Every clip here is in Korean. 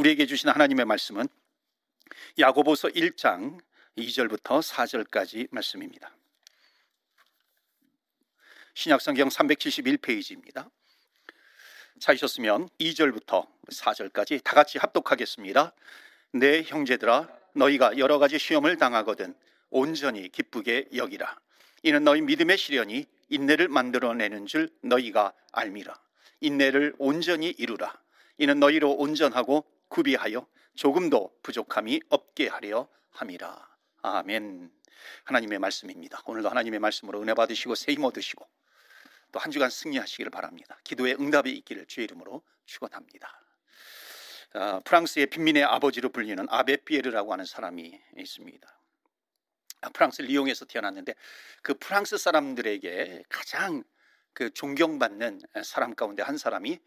우리에게 주신 하나님의 말씀은 야고보서 1장 2절부터 4절까지 말씀입니다. 신약성경 371페이지입니다. 찾으셨으면 2절부터 4절까지 다 같이 합독하겠습니다. 내 형제들아 너희가 여러 가지 시험을 당하거든 온전히 기쁘게 여기라. 이는 너희 믿음의 시련이 인내를 만들어내는 줄 너희가 알미라. 인내를 온전히 이루라. 이는 너희로 온전하고 구비하여 조금도 부족함이 없게 하려 함이라. 아멘. 하나님의 말씀입니다. 오늘도 하나님의 말씀으로 은혜 받으시고 새힘 얻으시고 또 한 주간 승리하시기를 바랍니다. 기도의 응답이 있기를 주의 이름으로 축원합니다. 아, 프랑스의 빈민의 아버지로 불리는 아베 피에르라고 하는 사람이 있습니다. 아, 프랑스 리옹에서 태어났는데 그 프랑스 사람들에게 가장 그 존경받는 사람 가운데 한 사람이 예,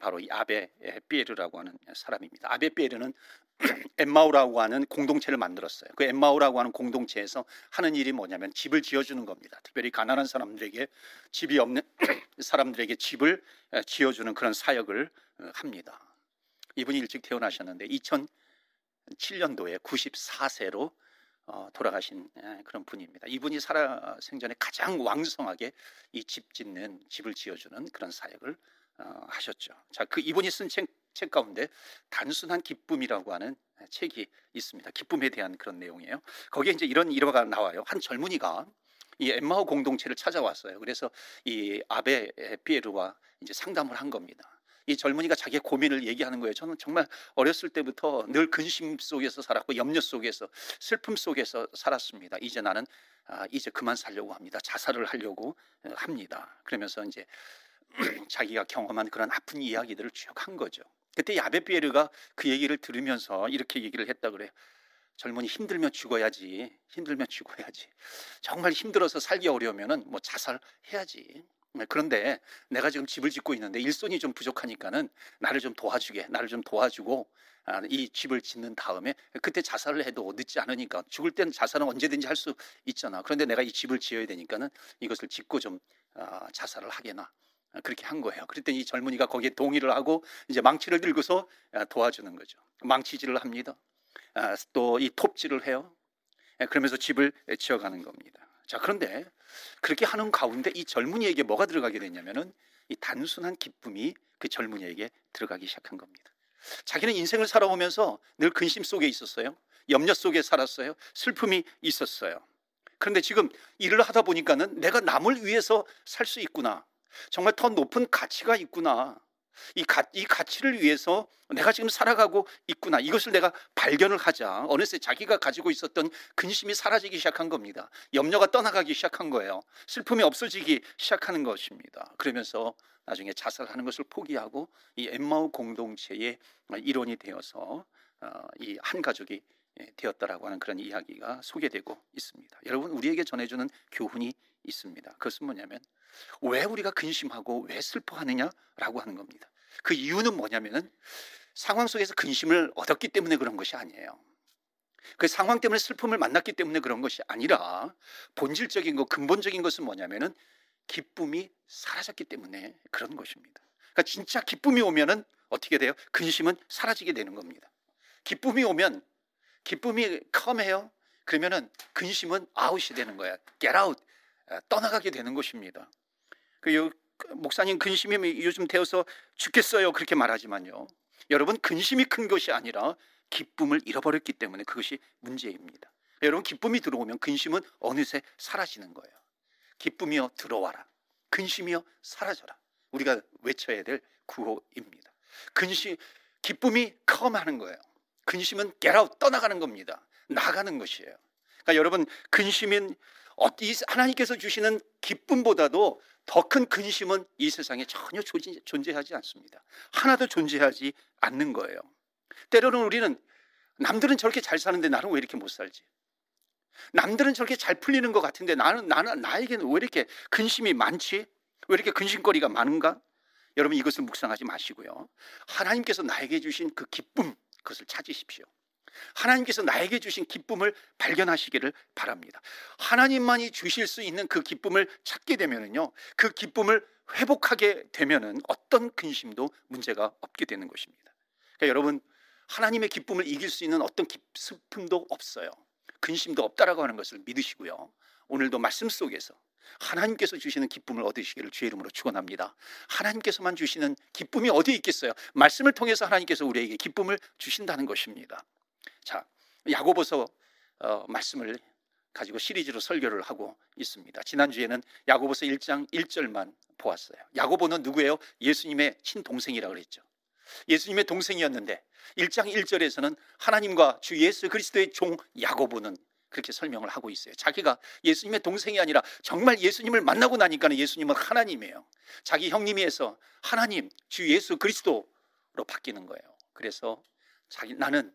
바로 이 아베 피에르라고 하는 사람입니다. 아베 피에르는 엠마오라고 하는 공동체를 만들었어요. 그 엠마오라고 하는 공동체에서 하는 일이 뭐냐면 집을 지어주는 겁니다. 특별히 가난한 사람들에게 집이 없는 사람들에게 집을 지어주는 그런 사역을 어, 합니다. 이분이 일찍 태어나셨는데 2007년도에 94세로 어, 돌아가신 그런 분입니다. 이분이 살아 생전에 가장 왕성하게 이 집 짓는 집을 지어주는 그런 사역을 어, 하셨죠. 자, 그 이분이 쓴 책, 책 가운데 단순한 기쁨이라고 하는 책이 있습니다. 기쁨에 대한 그런 내용이에요. 거기에 이제 이런 일화가 나와요. 한 젊은이가 이 엠마오 공동체를 찾아왔어요. 그래서 이 아베 피에르와 이제 상담을 한 겁니다. 이 젊은이가 자기의 고민을 얘기하는 거예요. 저는 정말 어렸을 때부터 늘 근심 속에서 살았고 염려 속에서 슬픔 속에서 살았습니다. 이제 나는 아, 이제 그만 살려고 합니다. 자살을 하려고 어, 합니다. 그러면서 이제 자기가 경험한 그런 아픈 이야기들을 쭉 한 거죠. 그때 야베피에르가 그 얘기를 들으면서 이렇게 얘기를 했다 그래요. 젊은이 힘들면 죽어야지. 힘들면 죽어야지. 정말 힘들어서 살기 어려우면은 뭐 자살해야지. 네, 그런데 내가 지금 집을 짓고 있는데 일손이 좀 부족하니까는 나를 좀 도와주게, 나를 좀 도와주고 아, 이 집을 짓는 다음에 그때 자살을 해도 늦지 않으니까 죽을 땐 자살은 언제든지 할 수 있잖아. 그런데 내가 이 집을 지어야 되니까는 이것을 짓고 좀 아, 자살을 하게나 아, 그렇게 한 거예요. 그랬더니 이 젊은이가 거기에 동의를 하고 이제 망치를 들고서 도와주는 거죠. 망치질을 합니다. 또 이 톱질을 해요. 그러면서 집을 지어가는 겁니다. 자, 그런데 그렇게 하는 가운데 이 젊은이에게 뭐가 들어가게 됐냐면은 이 단순한 기쁨이 그 젊은이에게 들어가기 시작한 겁니다. 자기는 인생을 살아오면서 늘 근심 속에 있었어요. 염려 속에 살았어요. 슬픔이 있었어요. 그런데 지금 일을 하다 보니까는 내가 남을 위해서 살 수 있구나. 정말 더 높은 가치가 있구나. 이, 가, 이 가치를 위해서 내가 지금 살아가고 있구나. 이것을 내가 발견을 하자. 어느새 자기가 가지고 있었던 근심이 사라지기 시작한 겁니다. 염려가 떠나가기 시작한 거예요. 슬픔이 없어지기 시작하는 것입니다. 그러면서 나중에 자살하는 것을 포기하고 이 엠마우 공동체의 일원이 되어서 어, 이한 가족이 예, 되었다라고 하는 그런 이야기가 소개되고 있습니다. 여러분 우리에게 전해주는 교훈이 있습니다. 그것은 뭐냐면 왜 우리가 근심하고 왜 슬퍼하느냐라고 하는 겁니다. 그 이유는 뭐냐면은 상황 속에서 근심을 얻었기 때문에 그런 것이 아니에요. 그 상황 때문에 슬픔을 만났기 때문에 그런 것이 아니라 본질적인 것, 근본적인 것은 뭐냐면은 기쁨이 사라졌기 때문에 그런 것입니다. 그러니까 진짜 기쁨이 오면은 어떻게 돼요? 근심은 사라지게 되는 겁니다. 기쁨이 오면 기쁨이 컴해요. 그러면은 근심은 아웃이 되는 거야. out. 떠나가게 되는 것입니다. 그 목사님 근심이 요즘 되어서 죽겠어요. 그렇게 말하지만요. 여러분 근심이 큰 것이 아니라 기쁨을 잃어버렸기 때문에 그것이 문제입니다. 여러분 기쁨이 들어오면 근심은 어느새 사라지는 거예요. 기쁨이여 들어와라. 근심이여 사라져라. 우리가 외쳐야 될 구호입니다. 근심 기쁨이 컴하는 거예요. 근심은 get 떠나가는 겁니다. 나가는 것이에요. 그러니까 여러분 근심인 어, 하나님께서 주시는 기쁨보다도 더 큰 근심은 이 세상에 전혀 존재하지 않습니다. 하나도 존재하지 않는 거예요. 때로는 우리는 남들은 저렇게 잘 사는데 나는 왜 이렇게 못 살지? 남들은 저렇게 잘 풀리는 것 같은데 나는 나는 나에게는 왜 이렇게 근심이 많지? 왜 이렇게 근심거리가 많은가? 여러분 이것을 묵상하지 마시고요. 하나님께서 나에게 주신 그 기쁨 그것을 찾으십시오. 하나님께서 나에게 주신 기쁨을 발견하시기를 바랍니다. 하나님만이 주실 수 있는 그 기쁨을 찾게 되면은요, 그 기쁨을 회복하게 되면은 어떤 근심도 문제가 없게 되는 것입니다. 그러니까 여러분 하나님의 기쁨을 이길 수 있는 어떤 슬픔도 없어요. 근심도 없다라고 하는 것을 믿으시고요. 오늘도 말씀 속에서 하나님께서 주시는 기쁨을 얻으시기를 주의 이름으로 축원합니다. 하나님께서만 주시는 기쁨이 어디에 있겠어요? 말씀을 통해서 하나님께서 우리에게 기쁨을 주신다는 것입니다. 자, 야고보서 어, 말씀을 가지고 시리즈로 설교를 하고 있습니다. 지난주에는 야고보서 1장 1절만 보았어요. 야고보는 누구예요? 예수님의 친동생이라고 그랬죠. 예수님의 동생이었는데 1장 1절에서는 하나님과 주 예수 그리스도의 종 야고보는 그렇게 설명을 하고 있어요. 자기가 예수님의 동생이 아니라 정말 예수님을 만나고 나니까 예수님은 하나님이에요. 자기 형님이에서 하나님, 주 예수 그리스도로 바뀌는 거예요. 그래서 자기 나는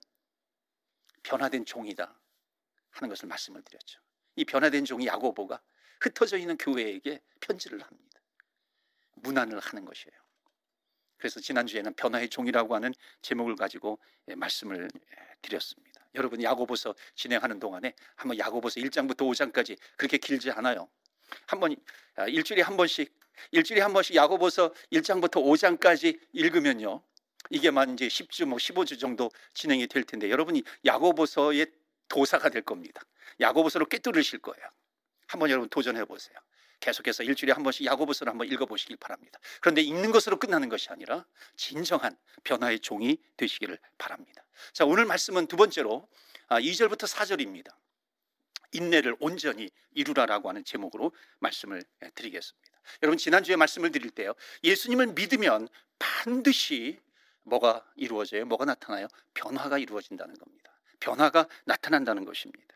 변화된 종이다 하는 것을 말씀을 드렸죠. 이 변화된 종이 야고보가 흩어져 있는 교회에게 편지를 합니다. 문안을 하는 것이에요. 그래서 지난주에는 변화의 종이라고 하는 제목을 가지고 예, 말씀을 예, 드렸습니다. 여러분 야고보서 진행하는 동안에 한번 야고보서 1장부터 5장까지 그렇게 길지 않아요. 한번 아, 일주일에 한 번씩 일주일에 한 번씩 야고보서 1장부터 5장까지 읽으면요. 이게만 이제 10주 뭐 15주 정도 진행이 될 텐데 여러분이 야고보서의 도사가 될 겁니다. 야고보서를 꿰뚫으실 거예요. 한번 여러분 도전해 보세요. 계속해서 일주일에 한 번씩 야고보서를 한번 읽어보시길 바랍니다. 그런데 읽는 것으로 끝나는 것이 아니라 진정한 변화의 종이 되시기를 바랍니다. 자, 오늘 말씀은 두 번째로 2절부터 아, 4절입니다. 인내를 온전히 이루라라고 하는 제목으로 말씀을 드리겠습니다. 여러분 지난주에 말씀을 드릴 때요. 예수님을 믿으면 반드시 뭐가 이루어져요? 뭐가 나타나요? 변화가 이루어진다는 겁니다. 변화가 나타난다는 것입니다.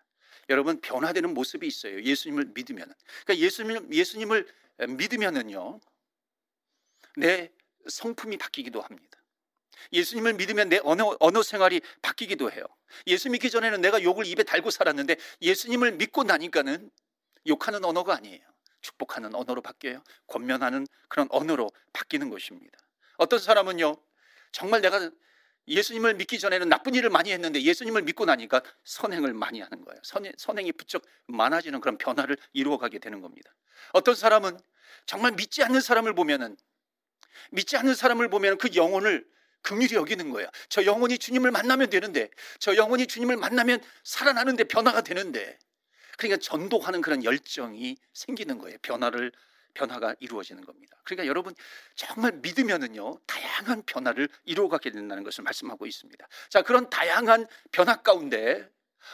여러분 변화되는 모습이 있어요. 예수님을 믿으면. 그러니까 예수님 예수님을 믿으면은요. 내 성품이 바뀌기도 합니다. 예수님을 믿으면 내 언어, 언어 생활이 바뀌기도 해요. 예수 믿기 전에는 내가 욕을 입에 달고 살았는데 예수님을 믿고 나니까는 욕하는 언어가 아니에요. 축복하는 언어로 바뀌어요. 권면하는 그런 언어로 바뀌는 것입니다. 어떤 사람은요, 정말 내가 예수님을 믿기 전에는 나쁜 일을 많이 했는데 예수님을 믿고 나니까 선행을 많이 하는 거예요. 선행, 선행이 부쩍 많아지는 그런 변화를 이루어가게 되는 겁니다. 어떤 사람은 정말 믿지 않는 사람을 보면은 믿지 않는 사람을 보면 그 영혼을 긍휼히 여기는 거예요. 저 영혼이 주님을 만나면 되는데 저 영혼이 주님을 만나면 살아나는데 변화가 되는데 그러니까 전도하는 그런 열정이 생기는 거예요. 변화를 변화가 이루어지는 겁니다. 그러니까 여러분 정말 믿으면은요 다양한 변화를 이루어가게 된다는 것을 말씀하고 있습니다. 자 그런 다양한 변화 가운데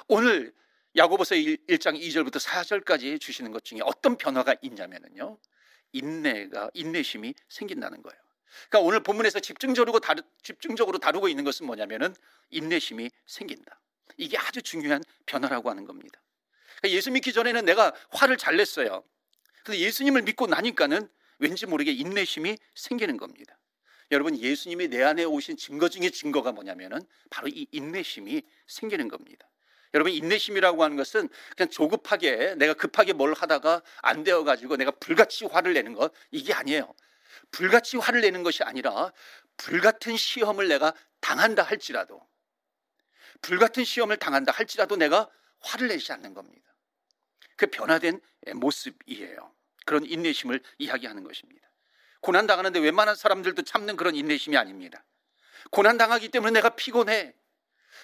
오늘 야고보서 1장 2절부터 4절까지 주시는 것 중에 어떤 변화가 있냐면은요 인내가 인내심이 생긴다는 거예요. 그러니까 오늘 본문에서 집중적으로 다루, 집중적으로 다루고 있는 것은 뭐냐면은 인내심이 생긴다. 이게 아주 중요한 변화라고 하는 겁니다. 그러니까 예수 믿기 전에는 내가 화를 잘 냈어요. 근데 예수님을 믿고 나니까는 왠지 모르게 인내심이 생기는 겁니다. 여러분 예수님이 내 안에 오신 증거 중에 증거가 뭐냐면은 바로 이 인내심이 생기는 겁니다. 여러분 인내심이라고 하는 것은 그냥 조급하게 내가 급하게 뭘 하다가 안 되어 가지고 내가 불같이 화를 내는 것 이게 아니에요. 불같이 화를 내는 것이 아니라 불같은 시험을 내가 당한다 할지라도 불같은 시험을 당한다 할지라도 내가 화를 내지 않는 겁니다. 그 변화된 모습이에요. 그런 인내심을 이야기하는 것입니다. 고난 당하는데 웬만한 사람들도 참는 그런 인내심이 아닙니다. 고난 당하기 때문에 내가 피곤해.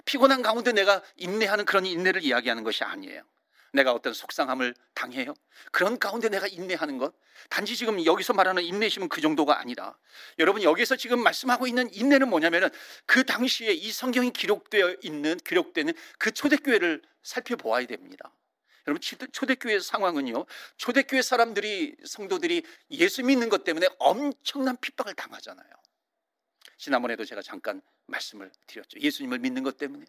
피곤한 가운데 내가 인내하는 그런 인내를 이야기하는 것이 아니에요. 내가 어떤 속상함을 당해요. 그런 가운데 내가 인내하는 것. 단지 지금 여기서 말하는 인내심은 그 정도가 아니라 여러분 여기서 지금 말씀하고 있는 인내는 뭐냐면은 그 당시에 이 성경이 기록되어 있는 기록되는 그 초대교회를 살펴보아야 됩니다. 여러분 초대교회 상황은요. 초대교회 사람들이 성도들이 예수 믿는 것 때문에 엄청난 핍박을 당하잖아요. 지난번에도 제가 잠깐 말씀을 드렸죠. 예수님을 믿는 것 때문에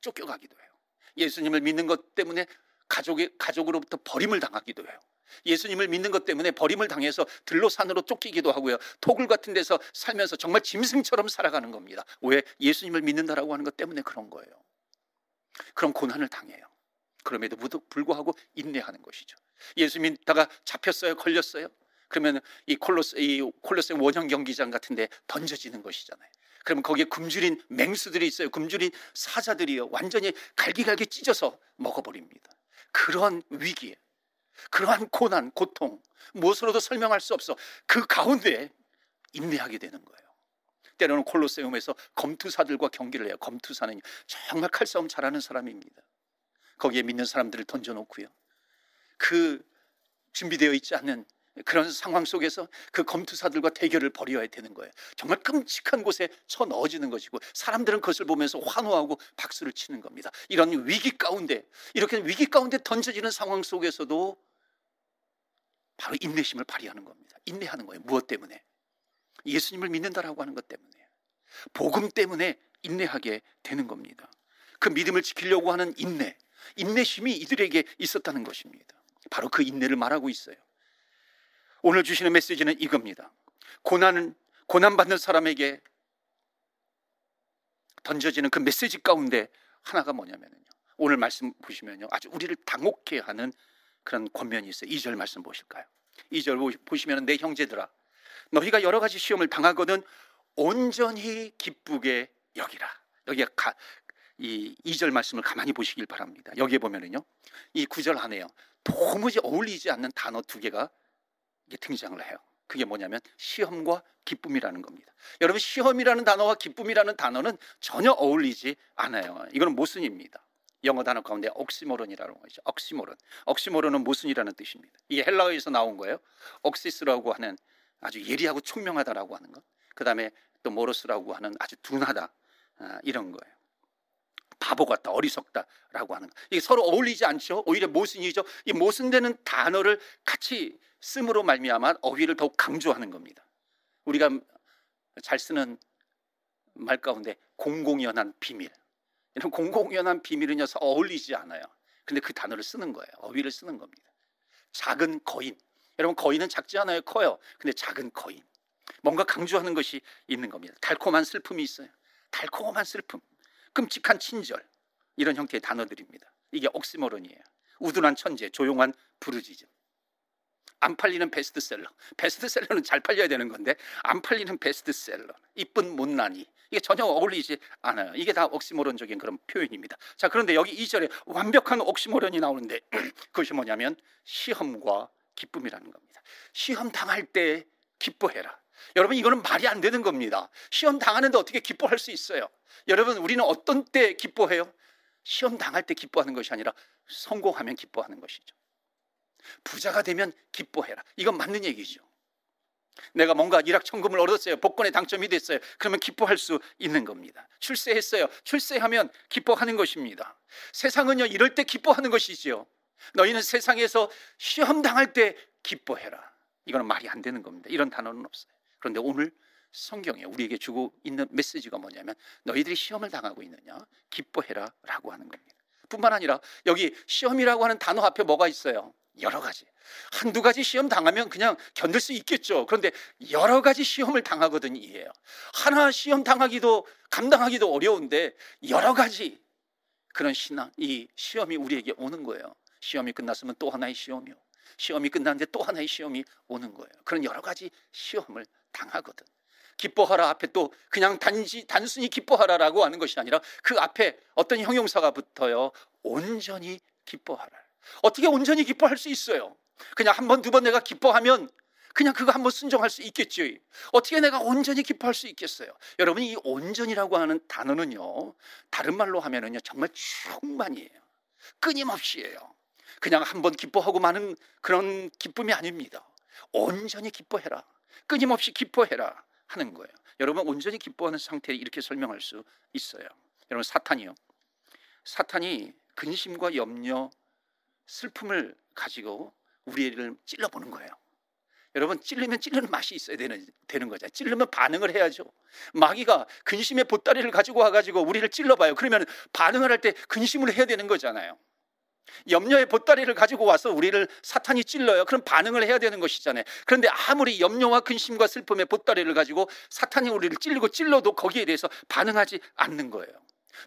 쫓겨가기도 해요. 예수님을 믿는 것 때문에 가족의 가족으로부터 버림을 당하기도 해요. 예수님을 믿는 것 때문에 버림을 당해서 들로 산으로 쫓기기도 하고요. 토굴 같은 데서 살면서 정말 짐승처럼 살아가는 겁니다. 왜 예수님을 믿는다라고 하는 것 때문에 그런 거예요. 그런 고난을 당해요. 그럼에도 불구하고 인내하는 것이죠. 예수 믿다가 잡혔어요, 걸렸어요. 그러면 이 콜로스 이 콜로세 원형 경기장 같은데 던져지는 것이잖아요. 그러면 거기에 굶주린 맹수들이 있어요. 굶주린 사자들이요. 완전히 갈기갈기 찢어서 먹어버립니다. 그러한 위기에, 그러한 고난, 고통, 무엇으로도 설명할 수 없어. 그 가운데 인내하게 되는 거예요. 때로는 콜로세움에서 검투사들과 경기를 해요. 검투사는 정말 칼싸움 잘하는 사람입니다. 거기에 믿는 사람들을 던져놓고요. 그 준비되어 있지 않는 그런 상황 속에서 그 검투사들과 대결을 벌여야 되는 거예요. 정말 끔찍한 곳에 쳐 넣어지는 것이고 사람들은 그것을 보면서 환호하고 박수를 치는 겁니다. 이런 위기 가운데 이렇게 위기 가운데 던져지는 상황 속에서도 바로 인내심을 발휘하는 겁니다. 인내하는 거예요. 무엇 때문에? 예수님을 믿는다라고 하는 것 때문에. 복음 때문에 인내하게 되는 겁니다. 그 믿음을 지키려고 하는 인내, 인내심이 이들에게 있었다는 것입니다. 바로 그 인내를 말하고 있어요. 오늘 주시는 메시지는 이겁니다. 고난은 고난받는 사람에게 던져지는 그 메시지 가운데 하나가 뭐냐면요. 오늘 말씀 보시면요. 아주 우리를 당혹해 하는 그런 권면이 있어요. 2절 말씀 보실까요? 2절 보시면 내 형제들아 너희가 여러 가지 시험을 당하거든 온전히 기쁘게 여기라. 여기가 가, 이 2절 말씀을 가만히 보시길 바랍니다. 여기에 보면은요. 이 9절 안에요. 도무지 어울리지 않는 단어 두 개가 등장을 해요. 그게 뭐냐면 시험과 기쁨이라는 겁니다. 여러분 시험이라는 단어와 기쁨이라는 단어는 전혀 어울리지 않아요. 이거는 모순입니다. 영어 단어 가운데 옥시모론이라는 거죠. 옥시모론. 옥시모론은 모순이라는 뜻입니다. 이게 헬라어에서 나온 거예요. 옥시스라고 하는 아주 예리하고 총명하다라고 하는 것. 그다음에 또 모로스라고 하는 아주 둔하다 아, 이런 거예요. 바보 같다, 어리석다라고 하는 것. 이게 서로 어울리지 않죠. 오히려 모순이죠. 이 모순되는 단어를 같이 씀으로 말미암아 어휘를 더욱 강조하는 겁니다. 우리가 잘 쓰는 말 가운데 공공연한 비밀. 이런 공공연한 비밀은요 어울리지 않아요. 근데 그 단어를 쓰는 거예요. 어휘를 쓰는 겁니다. 작은 거인. 여러분 거인은 작지 않아요. 커요. 근데 작은 거인. 뭔가 강조하는 것이 있는 겁니다. 달콤한 슬픔이 있어요. 달콤한 슬픔. 끔찍한 친절. 이런 형태의 단어들입니다. 이게 옥시모론이에요. 우둔한 천재, 조용한 부르짖음. 안 팔리는 베스트셀러. 베스트셀러는 잘 팔려야 되는 건데 안 팔리는 베스트셀러. 이쁜 못난이. 이게 전혀 어울리지 않아요. 이게 다 옥시모론적인 그런 표현입니다. 자, 그런데 여기 2절에 완벽한 옥시모론이 나오는데 그것이 뭐냐면 시험과 기쁨이라는 겁니다. 시험 당할 때 기뻐해라. 여러분 이거는 말이 안 되는 겁니다. 시험 당하는데 어떻게 기뻐할 수 있어요? 여러분 우리는 어떤 때 기뻐해요? 시험 당할 때 기뻐하는 것이 아니라 성공하면 기뻐하는 것이죠. 부자가 되면 기뻐해라. 이건 맞는 얘기죠. 내가 뭔가 일확천금을 얻었어요. 복권에 당첨이 됐어요. 그러면 기뻐할 수 있는 겁니다. 출세했어요. 출세하면 기뻐하는 것입니다. 세상은요, 이럴 때 기뻐하는 것이지요. 너희는 세상에서 시험 당할 때 기뻐해라. 이거는 말이 안 되는 겁니다. 이런 단어는 없어요. 그런데 오늘 성경에 우리에게 주고 있는 메시지가 뭐냐면 너희들이 시험을 당하고 있느냐? 기뻐해라 라고 하는 겁니다. 뿐만 아니라 여기 시험이라고 하는 단어 앞에 뭐가 있어요? 여러 가지. 한두 가지 시험 당하면 그냥 견딜 수 있겠죠. 그런데 여러 가지 시험을 당하거든 이에요. 하나 시험 당하기도 감당하기도 어려운데 여러 가지 그런 신앙, 이 시험이 우리에게 오는 거예요. 시험이 끝났으면 또 하나의 시험이요. 시험이 끝났는데 또 하나의 시험이 오는 거예요. 그런 여러 가지 시험을 당하거든. 기뻐하라 앞에 또 그냥 단지 단순히 기뻐하라라고 하는 것이 아니라 그 앞에 어떤 형용사가 붙어요. 온전히 기뻐하라. 어떻게 온전히 기뻐할 수 있어요? 그냥 한 번, 두 번 내가 기뻐하면 그냥 그거 한번 순종할 수 있겠죠. 어떻게 내가 온전히 기뻐할 수 있겠어요? 여러분, 이 온전이라고 하는 단어는요, 다른 말로 하면은요, 정말 충만이에요. 끊임없이에요. 그냥 한번 기뻐하고 마는 그런 기쁨이 아닙니다. 온전히 기뻐해라. 끊임없이 기뻐해라. 하는 거예요. 여러분, 온전히 기뻐하는 상태에 이렇게 설명할 수 있어요. 여러분, 사탄이요. 사탄이 근심과 염려, 슬픔을 가지고 우리를 찔러보는 거예요. 여러분 찔르면 찔르는 맛이 있어야 되는, 되는 거죠. 찔르면 반응을 해야죠. 마귀가 근심의 보따리를 가지고 와가지고 우리를 찔러봐요. 그러면 반응을 할 때 근심을 해야 되는 거잖아요. 염려의 보따리를 가지고 와서 우리를 사탄이 찔러요. 그럼 반응을 해야 되는 것이잖아요. 그런데 아무리 염려와 근심과 슬픔의 보따리를 가지고 사탄이 우리를 찔리고 찔러도 거기에 대해서 반응하지 않는 거예요.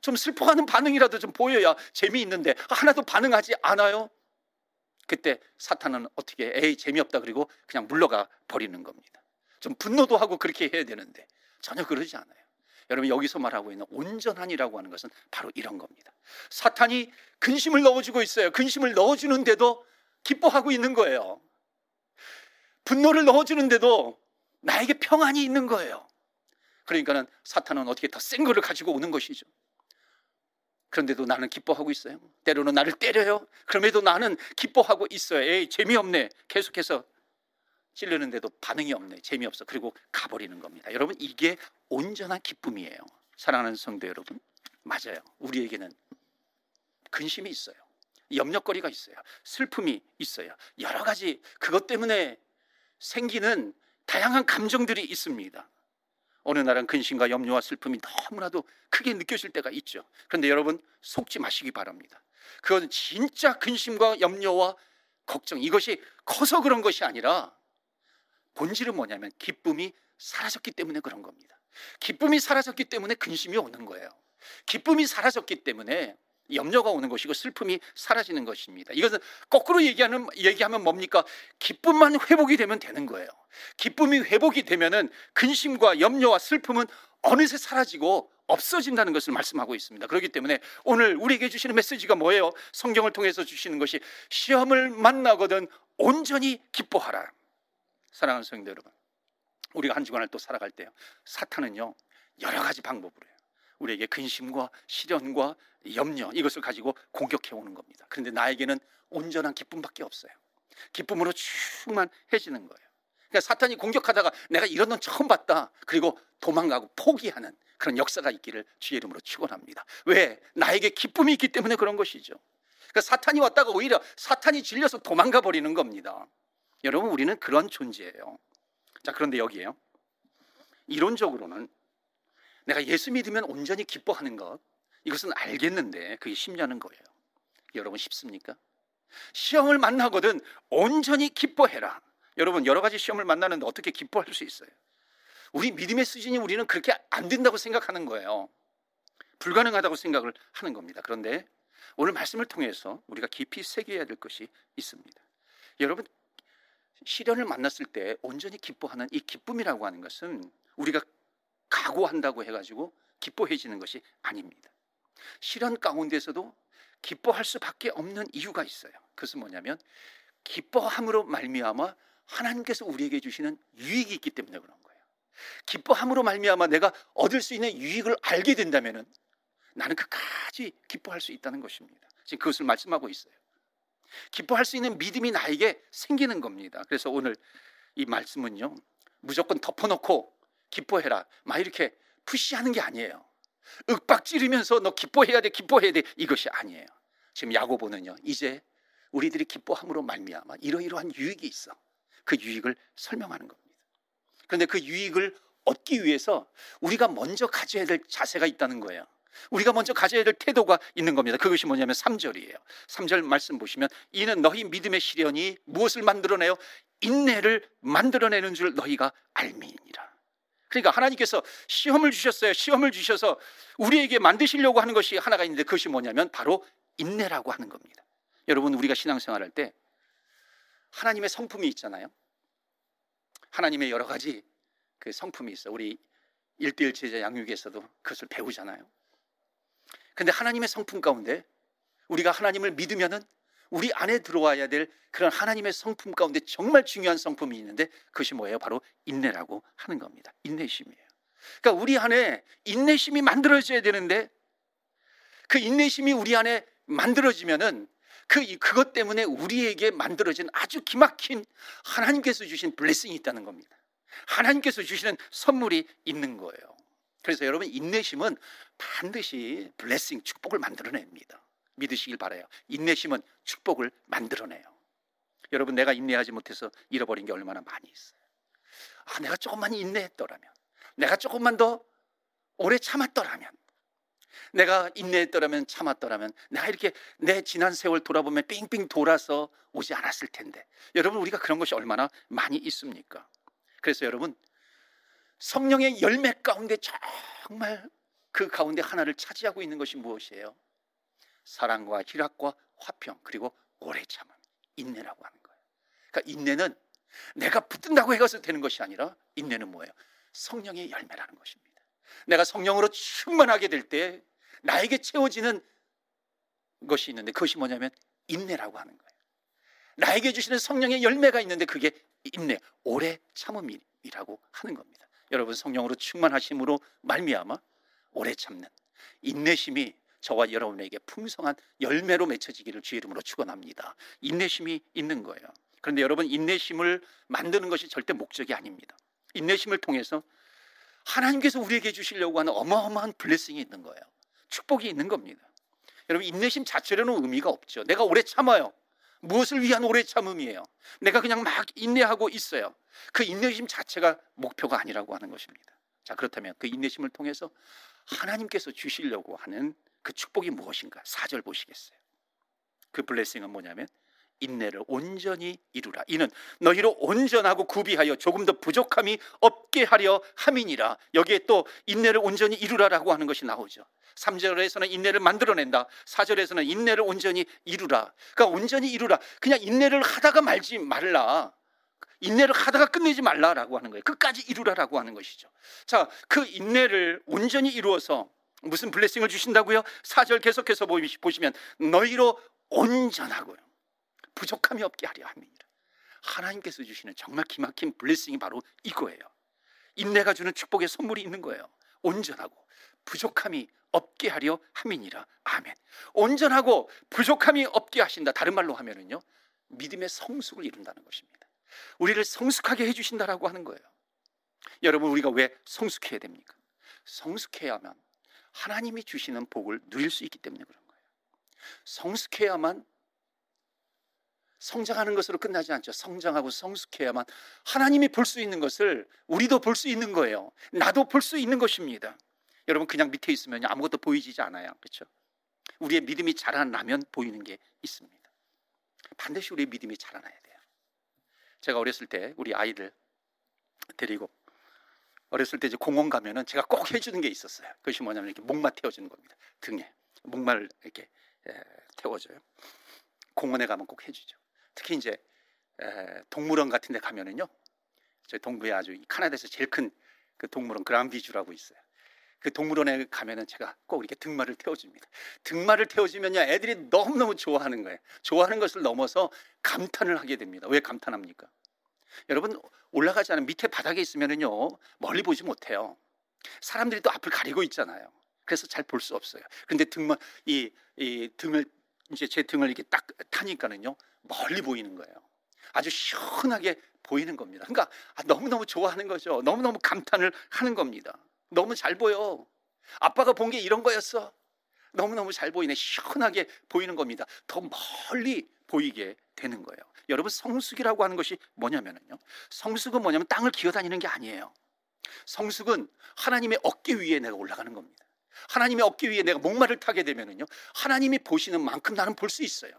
좀 슬퍼하는 반응이라도 좀 보여야 재미있는데 하나도 반응하지 않아요. 그때 사탄은 어떻게 에이 재미없다 그리고 그냥 물러가 버리는 겁니다. 좀 분노도 하고 그렇게 해야 되는데 전혀 그러지 않아요. 여러분 여기서 말하고 있는 온전한이라고 하는 것은 바로 이런 겁니다. 사탄이 근심을 넣어주고 있어요. 근심을 넣어주는데도 기뻐하고 있는 거예요. 분노를 넣어주는데도 나에게 평안이 있는 거예요. 그러니까는 사탄은 어떻게 더 센 거를 가지고 오는 것이죠. 그런데도 나는 기뻐하고 있어요. 때로는 나를 때려요. 그럼에도 나는 기뻐하고 있어요. 에이, 재미없네. 계속해서 찔르는데도 반응이 없네. 재미없어. 그리고 가버리는 겁니다. 여러분, 이게 온전한 기쁨이에요. 사랑하는 성도 여러분. 맞아요. 우리에게는 근심이 있어요. 염려거리가 있어요. 슬픔이 있어요. 여러 가지 그것 때문에 생기는 다양한 감정들이 있습니다. 어느 날은 근심과 염려와 슬픔이 너무나도 크게 느껴질 때가 있죠. 그런데 여러분 속지 마시기 바랍니다. 그건 진짜 근심과 염려와 걱정 이것이 커서 그런 것이 아니라 본질은 뭐냐면 기쁨이 사라졌기 때문에 그런 겁니다. 기쁨이 사라졌기 때문에 근심이 오는 거예요. 기쁨이 사라졌기 때문에 염려가 오는 것이고 슬픔이 사라지는 것입니다. 이것은 거꾸로 얘기하는 얘기하면 뭡니까? 기쁨만 회복이 되면 되는 거예요. 기쁨이 회복이 되면은 근심과 염려와 슬픔은 어느새 사라지고 없어진다는 것을 말씀하고 있습니다. 그렇기 때문에 오늘 우리에게 주시는 메시지가 뭐예요? 성경을 통해서 주시는 것이 시험을 만나거든 온전히 기뻐하라. 사랑하는 성도 여러분, 우리가 한 주간을 또 살아갈 때요. 사탄은요 여러 가지 방법으로 해요. 우리에게 근심과 시련과 염려 이것을 가지고 공격해 오는 겁니다. 그런데 나에게는 온전한 기쁨밖에 없어요. 기쁨으로 충만해지는 거예요. 그러니까 사탄이 공격하다가 내가 이런 놈 처음 봤다. 그리고 도망가고 포기하는 그런 역사가 있기를 주의 이름으로 축원합니다. 왜? 나에게 기쁨이 있기 때문에 그런 것이죠. 그러니까 사탄이 왔다가 오히려 사탄이 질려서 도망가 버리는 겁니다. 여러분 우리는 그런 존재예요. 자 그런데 여기에요. 이론적으로는 내가 예수 믿으면 온전히 기뻐하는 것 이것은 알겠는데 그게 쉽냐는 거예요. 여러분 쉽습니까? 시험을 만나거든 온전히 기뻐해라. 여러분 여러 가지 시험을 만나는데 어떻게 기뻐할 수 있어요? 우리 믿음의 수준이 우리는 그렇게 안 된다고 생각하는 거예요. 불가능하다고 생각을 하는 겁니다. 그런데 오늘 말씀을 통해서 우리가 깊이 새겨야 될 것이 있습니다. 여러분 시련을 만났을 때 온전히 기뻐하는 이 기쁨이라고 하는 것은 우리가 각오한다고 해가지고 기뻐해지는 것이 아닙니다. 시련 가운데서도 기뻐할 수밖에 없는 이유가 있어요. 그것은 뭐냐면 기뻐함으로 말미암아 하나님께서 우리에게 주시는 유익이 있기 때문에 그런 거예요. 기뻐함으로 말미암아 내가 얻을 수 있는 유익을 알게 된다면은 나는 끝까지 기뻐할 수 있다는 것입니다. 지금 그것을 말씀하고 있어요. 기뻐할 수 있는 믿음이 나에게 생기는 겁니다. 그래서 오늘 이 말씀은요. 무조건 덮어놓고 기뻐해라. 막 이렇게 푸시하는 게 아니에요. 윽박 지르면서 너 기뻐해야 돼, 기뻐해야 돼 이것이 아니에요. 지금 야고보는요. 이제 우리들이 기뻐함으로 말미암아 이러이러한 유익이 있어. 그 유익을 설명하는 겁니다. 그런데 그 유익을 얻기 위해서 우리가 먼저 가져야 될 자세가 있다는 거예요. 우리가 먼저 가져야 될 태도가 있는 겁니다. 그것이 뭐냐면 3절이에요. 3절 말씀 보시면 이는 너희 믿음의 시련이 무엇을 만들어내요? 인내를 만들어내는 줄 너희가 알미니라. 그러니까 하나님께서 시험을 주셨어요. 시험을 주셔서 우리에게 만드시려고 하는 것이 하나가 있는데 그것이 뭐냐면 바로 인내라고 하는 겁니다. 여러분 우리가 신앙생활 할 때 하나님의 성품이 있잖아요. 하나님의 여러 가지 그 성품이 있어. 우리 일대일 제자 양육에서도 그것을 배우잖아요. 근데 하나님의 성품 가운데 우리가 하나님을 믿으면은 우리 안에 들어와야 될 그런 하나님의 성품 가운데 정말 중요한 성품이 있는데 그것이 뭐예요? 바로 인내라고 하는 겁니다. 인내심이에요. 그러니까 우리 안에 인내심이 만들어져야 되는데 그 인내심이 우리 안에 만들어지면은 그 그것 때문에 우리에게 만들어진 아주 기막힌 하나님께서 주신 블레싱이 있다는 겁니다. 하나님께서 주시는 선물이 있는 거예요. 그래서 여러분 인내심은 반드시 블레싱 축복을 만들어냅니다. 믿으시길 바래요. 인내심은 축복을 만들어내요. 여러분 내가 인내하지 못해서 잃어버린 게 얼마나 많이 있어요. 아, 내가 조금만 인내했더라면, 내가 조금만 더 오래 참았더라면, 내가 인내했더라면 참았더라면, 내가 이렇게 내 지난 세월 돌아보면 삥삥 돌아서 오지 않았을 텐데. 여러분 우리가 그런 것이 얼마나 많이 있습니까? 그래서 여러분 성령의 열매 가운데 정말 그 가운데 하나를 차지하고 있는 것이 무엇이에요? 사랑과 희락과 화평 그리고 오래 참음 인내라고 하는 거예요. 그러니까 인내는 내가 붙든다고 해서 되는 것이 아니라 인내는 뭐예요? 성령의 열매라는 것입니다. 내가 성령으로 충만하게 될 때 나에게 채워지는 것이 있는데 그것이 뭐냐면 인내라고 하는 거예요. 나에게 주시는 성령의 열매가 있는데 그게 인내, 오래 참음이라고 하는 겁니다. 여러분 성령으로 충만하심으로 말미암아 오래 참는 인내심이 저와 여러분에게 풍성한 열매로 맺혀지기를 주의 이름으로 축원합니다. 인내심이 있는 거예요. 그런데 여러분 인내심을 만드는 것이 절대 목적이 아닙니다. 인내심을 통해서 하나님께서 우리에게 주시려고 하는 어마어마한 블레싱이 있는 거예요. 축복이 있는 겁니다. 여러분 인내심 자체로는 의미가 없죠. 내가 오래 참아요. 무엇을 위한 오래 참음이에요. 내가 그냥 막 인내하고 있어요. 그 인내심 자체가 목표가 아니라고 하는 것입니다. 자 그렇다면 그 인내심을 통해서 하나님께서 주시려고 하는 그 축복이 무엇인가? 4절 보시겠어요. 그 블레싱은 뭐냐면 인내를 온전히 이루라. 이는 너희로 온전하고 구비하여 조금 더 부족함이 없게 하려 함이니라. 여기에 또 인내를 온전히 이루라라고 하는 것이 나오죠. 3절에서는 인내를 만들어낸다. 4절에서는 인내를 온전히 이루라. 그러니까 온전히 이루라. 그냥 인내를 하다가 말지 말라. 인내를 하다가 끝내지 말라라고 하는 거예요. 끝까지 이루라라고 하는 것이죠. 자, 그 인내를 온전히 이루어서 무슨 블레싱을 주신다고요? 4절 계속해서 보시면 너희로 온전하고요. 부족함이 없게 하려 함이니라. 하나님께서 주시는 정말 기막힌 블레싱이 바로 이거예요. 인내가 주는 축복의 선물이 있는 거예요. 온전하고 부족함이 없게 하려 함이니라. 아멘. 온전하고 부족함이 없게 하신다. 다른 말로 하면은요. 믿음의 성숙을 이룬다는 것입니다. 우리를 성숙하게 해 주신다라고 하는 거예요. 여러분 우리가 왜 성숙해야 됩니까? 성숙해야만 하나님이 주시는 복을 누릴 수 있기 때문에 그런 거예요. 성숙해야만 성장하는 것으로 끝나지 않죠. 성장하고 성숙해야만 하나님이 볼 수 있는 것을 우리도 볼 수 있는 거예요. 나도 볼 수 있는 것입니다. 여러분 그냥 밑에 있으면 아무것도 보이지 않아요. 그렇죠? 우리의 믿음이 자라나면 보이는 게 있습니다. 반드시 우리의 믿음이 자라나야 돼요. 제가 어렸을 때 우리 아이들 데리고 어렸을 때 이제 공원 가면은 제가 꼭 해주는 게 있었어요. 그것이 뭐냐면 이렇게 목마 태워주는 겁니다. 등에 목마를 이렇게 태워줘요. 공원에 가면 꼭 해주죠. 특히 이제 동물원 같은 데 가면은요. 저희 동부에 아주 카나다에서 제일 큰 그 동물원 그랑비주라고 있어요. 그 동물원에 가면은 제가 꼭 이렇게 등말을 태워줍니다. 등말을 태워주면요, 애들이 너무너무 좋아하는 거예요. 좋아하는 것을 넘어서 감탄을 하게 됩니다. 왜 감탄합니까? 여러분, 올라가지 않은 밑에 바닥에 있으면은요, 멀리 보지 못해요. 사람들이 또 앞을 가리고 있잖아요. 그래서 잘 볼 수 없어요. 근데 등만, 이, 이 등을, 이제 제 등을 이렇게 딱 타니까는요, 멀리 보이는 거예요. 아주 시원하게 보이는 겁니다. 그러니까 아, 너무너무 좋아하는 거죠. 너무너무 감탄을 하는 겁니다. 너무 잘 보여. 아빠가 본 게 이런 거였어. 너무너무 잘 보이네. 시원하게 보이는 겁니다. 더 멀리 보이게 되는 거예요. 여러분 성숙이라고 하는 것이 뭐냐면요. 성숙은 뭐냐면 땅을 기어다니는 게 아니에요. 성숙은 하나님의 어깨 위에 내가 올라가는 겁니다. 하나님의 어깨 위에 내가 목마를 타게 되면은요. 하나님이 보시는 만큼 나는 볼 수 있어요.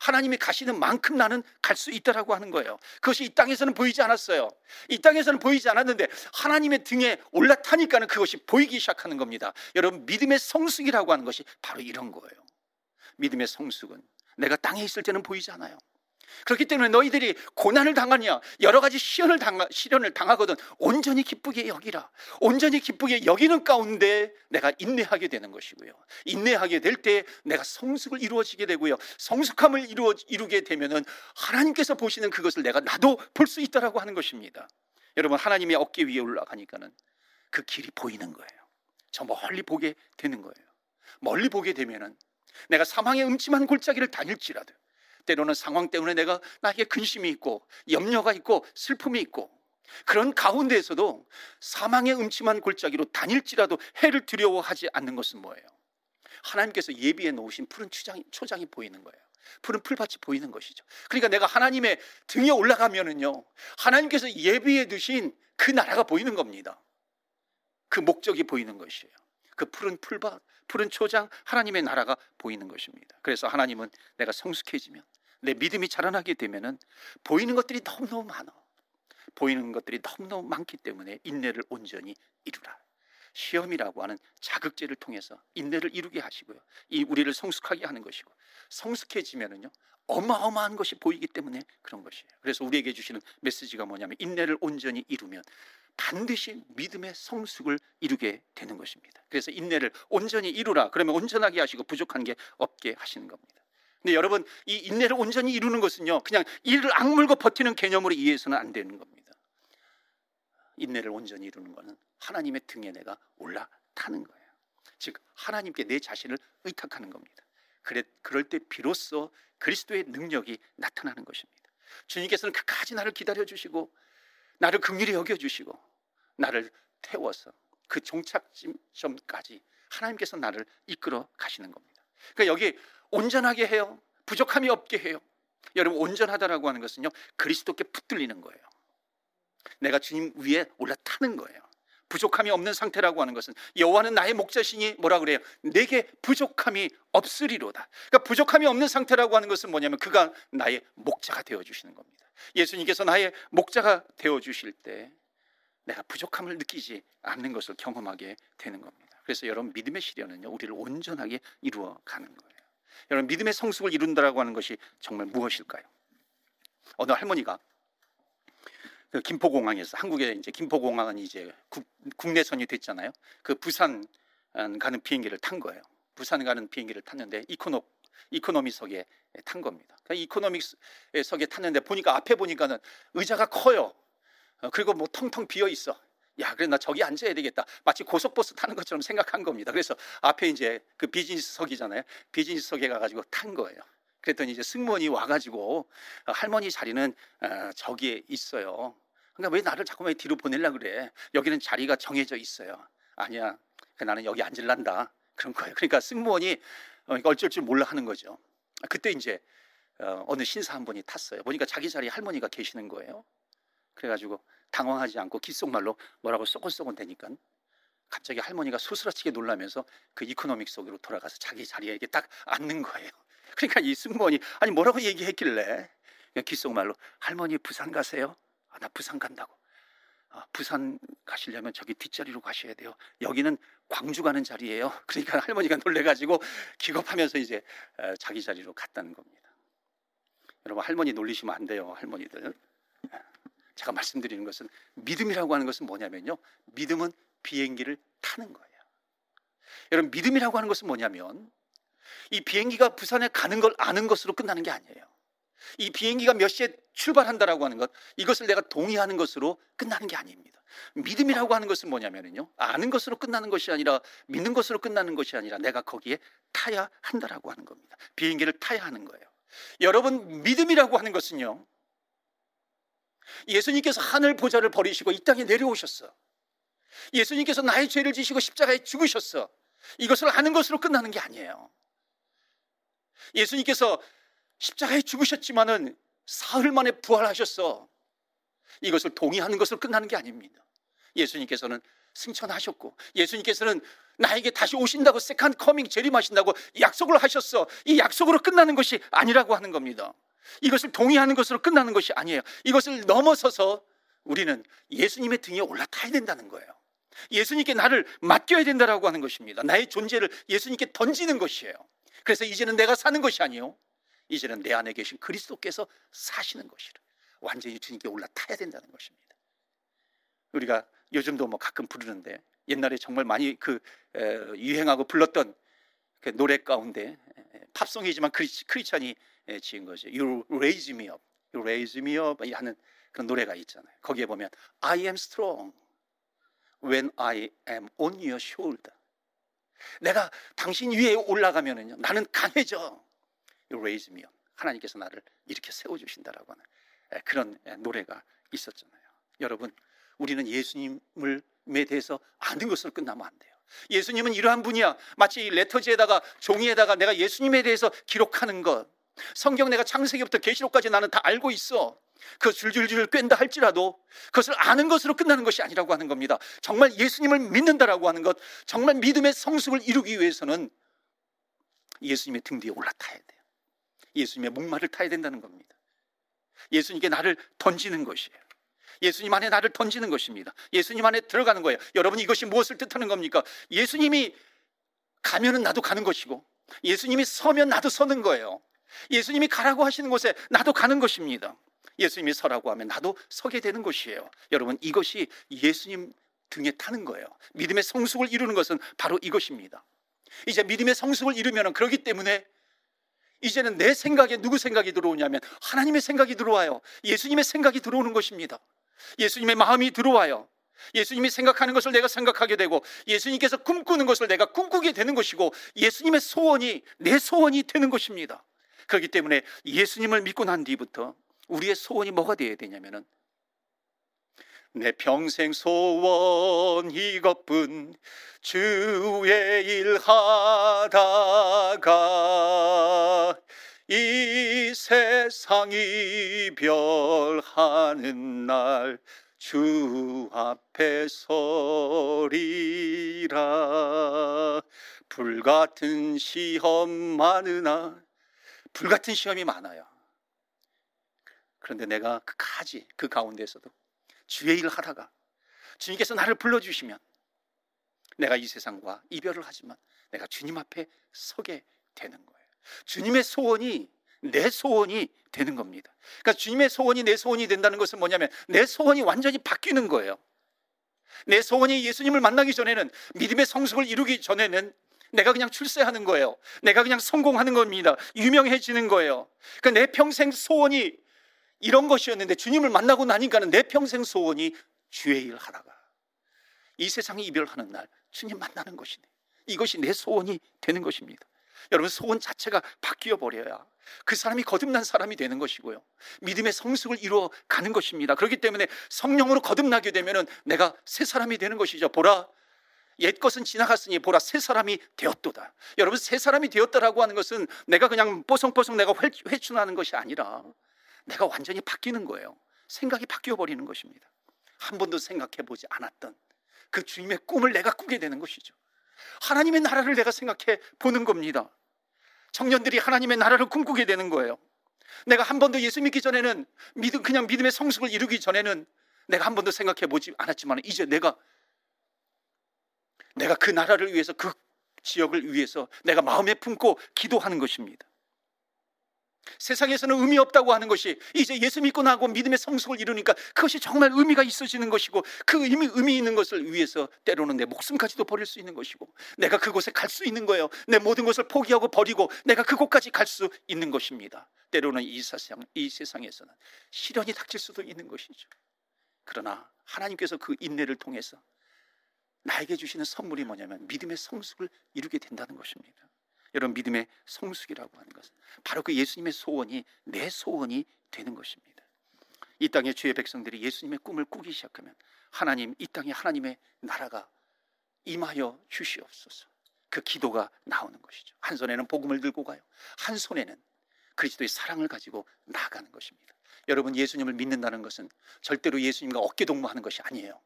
하나님이 가시는 만큼 나는 갈 수 있다라고 하는 거예요. 그것이 이 땅에서는 보이지 않았어요. 이 땅에서는 보이지 않았는데 하나님의 등에 올라타니까는 그것이 보이기 시작하는 겁니다. 여러분 믿음의 성숙이라고 하는 것이 바로 이런 거예요. 믿음의 성숙은 내가 땅에 있을 때는 보이지 않아요. 그렇기 때문에 너희들이 고난을 당하냐 여러 가지 시련을 당하, 시련을 당하거든 온전히 기쁘게 여기라. 온전히 기쁘게 여기는 가운데 내가 인내하게 되는 것이고요. 인내하게 될 때 내가 성숙을 이루어지게 되고요. 성숙함을 이루어, 이루게 되면은 하나님께서 보시는 그것을 내가 나도 볼 수 있다라고 하는 것입니다. 여러분 하나님의 어깨 위에 올라가니까는 그 길이 보이는 거예요. 저 멀리 보게 되는 거예요. 멀리 보게 되면은 내가 사망의 음침한 골짜기를 다닐지라도 때로는 상황 때문에 내가 나에게 근심이 있고 염려가 있고 슬픔이 있고 그런 가운데에서도 사망의 음침한 골짜기로 다닐지라도 해를 두려워하지 않는 것은 뭐예요? 하나님께서 예비해 놓으신 푸른 초장이, 초장이 보이는 거예요. 푸른 풀밭이 보이는 것이죠. 그러니까 내가 하나님의 등에 올라가면은요, 하나님께서 예비해 두신 그 나라가 보이는 겁니다. 그 목적이 보이는 것이에요. 그 푸른 풀밭, 푸른 초장, 하나님의 나라가 보이는 것입니다. 그래서 하나님은 내가 성숙해지면 내 믿음이 자라나게 되면은 보이는 것들이 너무너무 많아. 보이는 것들이 너무너무 많기 때문에 인내를 온전히 이루라. 시험이라고 하는 자극제를 통해서 인내를 이루게 하시고요. 이 우리를 성숙하게 하는 것이고 성숙해지면은요 어마어마한 것이 보이기 때문에 그런 것이에요. 그래서 우리에게 주시는 메시지가 뭐냐면 인내를 온전히 이루면 반드시 믿음의 성숙을 이루게 되는 것입니다. 그래서 인내를 온전히 이루라. 그러면 온전하게 하시고 부족한 게 없게 하시는 겁니다. 근데 여러분 이 인내를 온전히 이루는 것은요 그냥 이를 악물고 버티는 개념으로 이해해서는 안 되는 겁니다. 인내를 온전히 이루는 것은 하나님의 등에 내가 올라타는 거예요. 즉 하나님께 내 자신을 의탁하는 겁니다. 그래 그럴 때 비로소 그리스도의 능력이 나타나는 것입니다. 주님께서는 끝까지 나를 기다려 주시고 나를 긍휼히 여겨 주시고 나를 태워서 그 종착점까지 하나님께서 나를 이끌어 가시는 겁니다. 그러니까 여기 온전하게 해요. 부족함이 없게 해요. 여러분 온전하다라고 하는 것은요 그리스도께 붙들리는 거예요. 내가 주님 위에 올라타는 거예요. 부족함이 없는 상태라고 하는 것은 여호와는 나의 목자시니 뭐라 그래요? 내게 부족함이 없으리로다. 그러니까 부족함이 없는 상태라고 하는 것은 뭐냐면 그가 나의 목자가 되어 주시는 겁니다. 예수님께서 나의 목자가 되어 주실 때 내가 부족함을 느끼지 않는 것을 경험하게 되는 겁니다. 그래서 여러분 믿음의 시련은요 우리를 온전하게 이루어 가는 거예요. 여러분 믿음의 성숙을 이룬다라고 하는 것이 정말 무엇일까요? 어느 할머니가 그 김포공항에서 한국의 이제 김포공항은 이제 국, 국내선이 됐잖아요. 그 부산 가는 비행기를 탄 거예요. 부산 가는 비행기를 탔는데 이코노 이코노미석에 탄 겁니다. 그러니까 이코노미석에 탔는데 보니까 앞에 보니까는 의자가 커요. 어, 그리고 뭐 텅텅 비어 있어. 야, 그래 나 저기 앉아야 되겠다. 마치 고속버스 타는 것처럼 생각한 겁니다. 그래서 앞에 이제 그 비즈니스석이잖아요. 비즈니스석에 가가지고 탄 거예요. 그랬더니 이제 승무원이 와가지고 어, 할머니 자리는 어, 저기에 있어요. 그러니까 왜 나를 자꾸만 뒤로 보내려 그래? 여기는 자리가 정해져 있어요. 아니야. 나는 여기 앉을란다. 그런 거예요. 그러니까 승무원이 어, 어쩔 줄 몰라 하는 거죠. 그때 이제 어느 신사 한 분이 탔어요. 보니까 자기 자리에 할머니가 계시는 거예요. 그래가지고 당황하지 않고 귓속말로 뭐라고 쏘곤쏘곤 대니까 갑자기 할머니가 소스라치게 놀라면서 그 이코노미석으로 돌아가서 자기 자리에 딱 앉는 거예요. 그러니까 이 승무원이 아니 뭐라고 얘기했길래 귓속말로 할머니 부산 가세요? 아, 나 부산 간다고. 아, 부산 가시려면 저기 뒷자리로 가셔야 돼요. 여기는 광주 가는 자리예요. 그러니까 할머니가 놀래가지고 기겁하면서 이제 자기 자리로 갔다는 겁니다. 여러분 할머니 놀리시면 안 돼요, 할머니들. 제가 말씀드리는 것은 믿음이라고 하는 것은 뭐냐면요. 믿음은 비행기를 타는 거예요. 여러분 믿음이라고 하는 것은 뭐냐면 이 비행기가 부산에 가는 걸 아는 것으로 끝나는 게 아니에요. 이 비행기가 몇 시에 출발한다라고 하는 것 이것을 내가 동의하는 것으로 끝나는 게 아닙니다. 믿음이라고 하는 것은 뭐냐면요. 아는 것으로 끝나는 것이 아니라 믿는 것으로 끝나는 것이 아니라 내가 거기에 타야 한다라고 하는 겁니다. 비행기를 타야 하는 거예요. 여러분 믿음이라고 하는 것은요. 예수님께서 하늘 보좌를 버리시고 이 땅에 내려오셨어. 예수님께서 나의 죄를 지시고 십자가에 죽으셨어. 이것을 아는 것으로 끝나는 게 아니에요. 예수님께서 십자가에 죽으셨지만은 사흘 만에 부활하셨어. 이것을 동의하는 것으로 끝나는 게 아닙니다. 예수님께서는 승천하셨고 예수님께서는 나에게 다시 오신다고 second coming 재림하신다고 약속을 하셨어. 이 약속으로 끝나는 것이 아니라고 하는 겁니다. 이것을 동의하는 것으로 끝나는 것이 아니에요. 이것을 넘어서서 우리는 예수님의 등에 올라타야 된다는 거예요. 예수님께 나를 맡겨야 된다라고 하는 것입니다. 나의 존재를 예수님께 던지는 것이에요. 그래서 이제는 내가 사는 것이 아니요. 이제는 내 안에 계신 그리스도께서 사시는 것이라. 완전히 주님께 올라타야 된다는 것입니다. 우리가 요즘도 뭐 가끔 부르는데 옛날에 정말 많이 그 유행하고 불렀던 그 노래 가운데 팝송이지만 크리스, 크리스찬이 지은 거죠. You raise me up. You raise me up 하는 그런 노래가 있잖아요. 거기에 보면 I am strong when I am on your shoulder. 내가 당신 위에 올라가면은요. 나는 강해져. Raise me up. 하나님께서 나를 이렇게 세워 주신다라고 하는 그런 노래가 있었잖아요. 여러분, 우리는 예수님을에 대해서 아는 것으로 끝나면 안 돼요. 예수님은 이러한 분이야. 마치 레터지에다가 종이에다가 내가 예수님에 대해서 기록하는 것. 성경 내가 창세기부터 계시록까지 나는 다 알고 있어. 그 줄줄줄 꿰다 할지라도 그것을 아는 것으로 끝나는 것이 아니라고 하는 겁니다. 정말 예수님을 믿는다라고 하는 것, 정말 믿음의 성숙을 이루기 위해서는 예수님의 등 뒤에 올라타야 돼요. 예수님의 목마를 타야 된다는 겁니다. 예수님께 나를 던지는 것이에요. 예수님 안에 나를 던지는 것입니다. 예수님 안에 들어가는 거예요. 여러분 이것이 무엇을 뜻하는 겁니까? 예수님이 가면은 나도 가는 것이고 예수님이 서면 나도 서는 거예요. 예수님이 가라고 하시는 곳에 나도 가는 것입니다. 예수님이 서라고 하면 나도 서게 되는 것이에요. 여러분 이것이 예수님 등에 타는 거예요. 믿음의 성숙을 이루는 것은 바로 이것입니다. 이제 믿음의 성숙을 이루면 그러기 때문에 이제는 내 생각에 누구 생각이 들어오냐면 하나님의 생각이 들어와요. 예수님의 생각이 들어오는 것입니다. 예수님의 마음이 들어와요. 예수님이 생각하는 것을 내가 생각하게 되고 예수님께서 꿈꾸는 것을 내가 꿈꾸게 되는 것이고 예수님의 소원이 내 소원이 되는 것입니다. 그렇기 때문에 예수님을 믿고 난 뒤부터 우리의 소원이 뭐가 되어야 되냐면은 내 평생 소원 이것뿐 주의 일 하다가 이 세상 이별하는 날 주 앞에 서리라. 불같은 시험 많으나 불같은 시험이 많아요 그런데 내가 끝까지 그 가운데서도 주의 일을 하다가 주님께서 나를 불러주시면 내가 이 세상과 이별을 하지만 내가 주님 앞에 서게 되는 거예요. 주님의 소원이 내 소원이 되는 겁니다. 그러니까 주님의 소원이 내 소원이 된다는 것은 뭐냐면 내 소원이 완전히 바뀌는 거예요. 내 소원이 예수님을 만나기 전에는 믿음의 성숙을 이루기 전에는 내가 그냥 출세하는 거예요. 내가 그냥 성공하는 겁니다. 유명해지는 거예요. 그러니까 내 평생 소원이 이런 것이었는데 주님을 만나고 나니까는 내 평생 소원이 주의 일 하다가 이 세상이 이별하는 날 주님 만나는 것이네. 이것이 내 소원이 되는 것입니다. 여러분 소원 자체가 바뀌어 버려야 그 사람이 거듭난 사람이 되는 것이고요. 믿음의 성숙을 이루어 가는 것입니다. 그렇기 때문에 성령으로 거듭나게 되면은 내가 새 사람이 되는 것이죠. 보라 옛 것은 지나갔으니 보라 새 사람이 되었도다. 여러분 새 사람이 되었다라고 하는 것은 내가 그냥 뽀송뽀송 내가 회춘하는 것이 아니라 내가 완전히 바뀌는 거예요. 생각이 바뀌어 버리는 것입니다. 한 번도 생각해 보지 않았던 그 주님의 꿈을 내가 꾸게 되는 것이죠. 하나님의 나라를 내가 생각해 보는 겁니다. 청년들이 하나님의 나라를 꿈꾸게 되는 거예요. 내가 한 번도 예수 믿기 전에는 믿음 그냥 믿음의 성숙을 이루기 전에는 내가 한 번도 생각해 보지 않았지만 이제 내가 내가 그 나라를 위해서 그 지역을 위해서 내가 마음에 품고 기도하는 것입니다. 세상에서는 의미 없다고 하는 것이 이제 예수 믿고 나고 믿음의 성숙을 이루니까 그것이 정말 의미가 있어지는 것이고 그 의미, 의미 있는 것을 위해서 때로는 내 목숨까지도 버릴 수 있는 것이고 내가 그곳에 갈 수 있는 거예요. 내 모든 것을 포기하고 버리고 내가 그곳까지 갈 수 있는 것입니다. 때로는 이 세상, 이 세상에서는 시련이 닥칠 수도 있는 것이죠. 그러나 하나님께서 그 인내를 통해서 나에게 주시는 선물이 뭐냐면 믿음의 성숙을 이루게 된다는 것입니다. 여러분 믿음의 성숙이라고 하는 것은 바로 그 예수님의 소원이 내 소원이 되는 것입니다. 이 땅의 주의 백성들이 예수님의 꿈을 꾸기 시작하면 하나님 이 땅에 하나님의 나라가 임하여 주시옵소서. 그 기도가 나오는 것이죠. 한 손에는 복음을 들고 가요. 한 손에는 그리스도의 사랑을 가지고 나가는 것입니다. 여러분 예수님을 믿는다는 것은 절대로 예수님과 어깨 동무하는 것이 아니에요.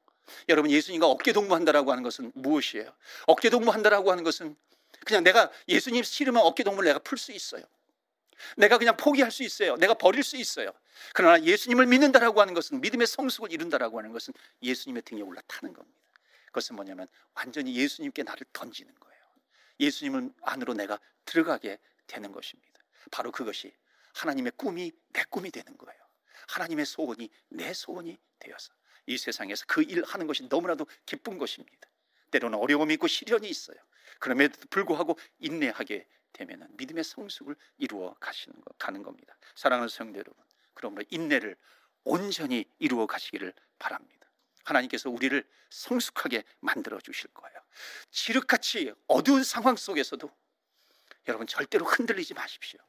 여러분 예수님과 어깨 동무한다라고 하는 것은 무엇이에요? 어깨 동무한다라고 하는 것은 그냥 내가 예수님 싫으면 어깨 동무를 내가 풀 수 있어요. 내가 그냥 포기할 수 있어요. 내가 버릴 수 있어요. 그러나 예수님을 믿는다라고 하는 것은 믿음의 성숙을 이룬다라고 하는 것은 예수님의 등에 올라타는 겁니다. 그것은 뭐냐면 완전히 예수님께 나를 던지는 거예요. 예수님을 안으로 내가 들어가게 되는 것입니다. 바로 그것이 하나님의 꿈이 내 꿈이 되는 거예요. 하나님의 소원이 내 소원이 되어서 이 세상에서 그 일 하는 것이 너무나도 기쁜 것입니다. 때로는 어려움이 있고 시련이 있어요. 그럼에도 불구하고 인내하게 되면 믿음의 성숙을 이루어 가시는 거, 가는 겁니다. 사랑하는 성도 여러분, 그러므로 인내를 온전히 이루어 가시기를 바랍니다. 하나님께서 우리를 성숙하게 만들어 주실 거예요. 지륵같이 어두운 상황 속에서도 여러분 절대로 흔들리지 마십시오.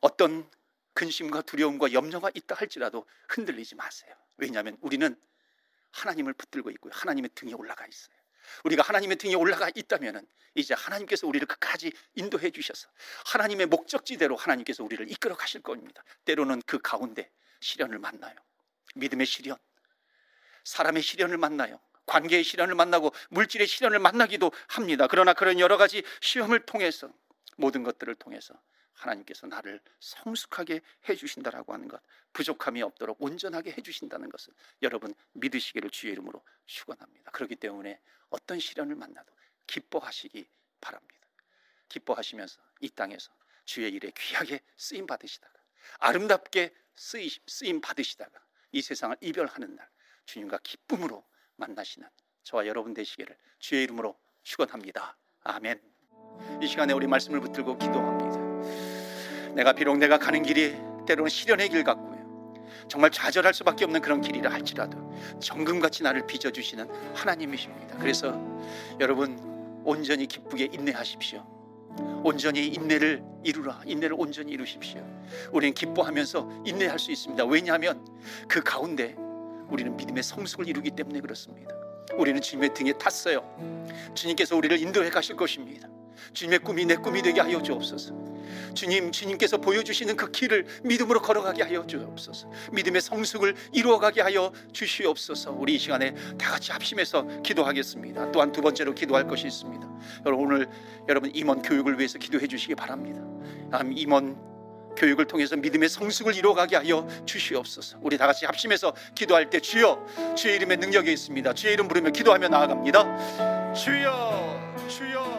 어떤 근심과 두려움과 염려가 있다 할지라도 흔들리지 마세요. 왜냐하면 우리는 하나님을 붙들고 있고요. 하나님의 등에 올라가 있어요. 우리가 하나님의 등에 올라가 있다면 이제 하나님께서 우리를 끝까지 인도해 주셔서 하나님의 목적지대로 하나님께서 우리를 이끌어 가실 겁니다. 때로는 그 가운데 시련을 만나요. 믿음의 시련, 사람의 시련을 만나요. 관계의 시련을 만나고 물질의 시련을 만나기도 합니다. 그러나 그런 여러 가지 시험을 통해서 모든 것들을 통해서 하나님께서 나를 성숙하게 해주신다라고 하는 것, 부족함이 없도록 온전하게 해주신다는 것을 여러분 믿으시기를 주의 이름으로 축원합니다. 그렇기 때문에 어떤 시련을 만나도 기뻐하시기 바랍니다. 기뻐하시면서 이 땅에서 주의 일에 귀하게 쓰임 받으시다가 아름답게 쓰임 받으시다가 이 세상을 이별하는 날 주님과 기쁨으로 만나시는 저와 여러분 되시기를 주의 이름으로 축원합니다. 아멘. 이 시간에 우리 말씀을 붙들고 기도합니다. 내가 비록 내가 가는 길이 때로는 시련의 길 같고요. 정말 좌절할 수밖에 없는 그런 길이라 할지라도 정금같이 나를 빚어주시는 하나님이십니다. 그래서 여러분 온전히 기쁘게 인내하십시오. 온전히 인내를 이루라. 인내를 온전히 이루십시오. 우리는 기뻐하면서 인내할 수 있습니다. 왜냐하면 그 가운데 우리는 믿음의 성숙을 이루기 때문에 그렇습니다. 우리는 주님의 등에 탔어요. 주님께서 우리를 인도해 가실 것입니다. 주님의 꿈이 내 꿈이 되게 하여 주옵소서. 주님, 주님께서 보여주시는 그 길을 믿음으로 걸어가게 하여 주옵소서. 믿음의 성숙을 이루어가게 하여 주시옵소서. 우리 이 시간에 다 같이 합심해서 기도하겠습니다. 또한 두 번째로 기도할 것이 있습니다. 여러분 오늘 여러분 임원 교육을 위해서 기도해 주시기 바랍니다. 임원 교육을 통해서 믿음의 성숙을 이루어가게 하여 주시옵소서. 우리 다 같이 합심해서 기도할 때 주여 주의 이름의 능력이 있습니다. 주의 이름 부르며 기도하며 나아갑니다. 주여 주여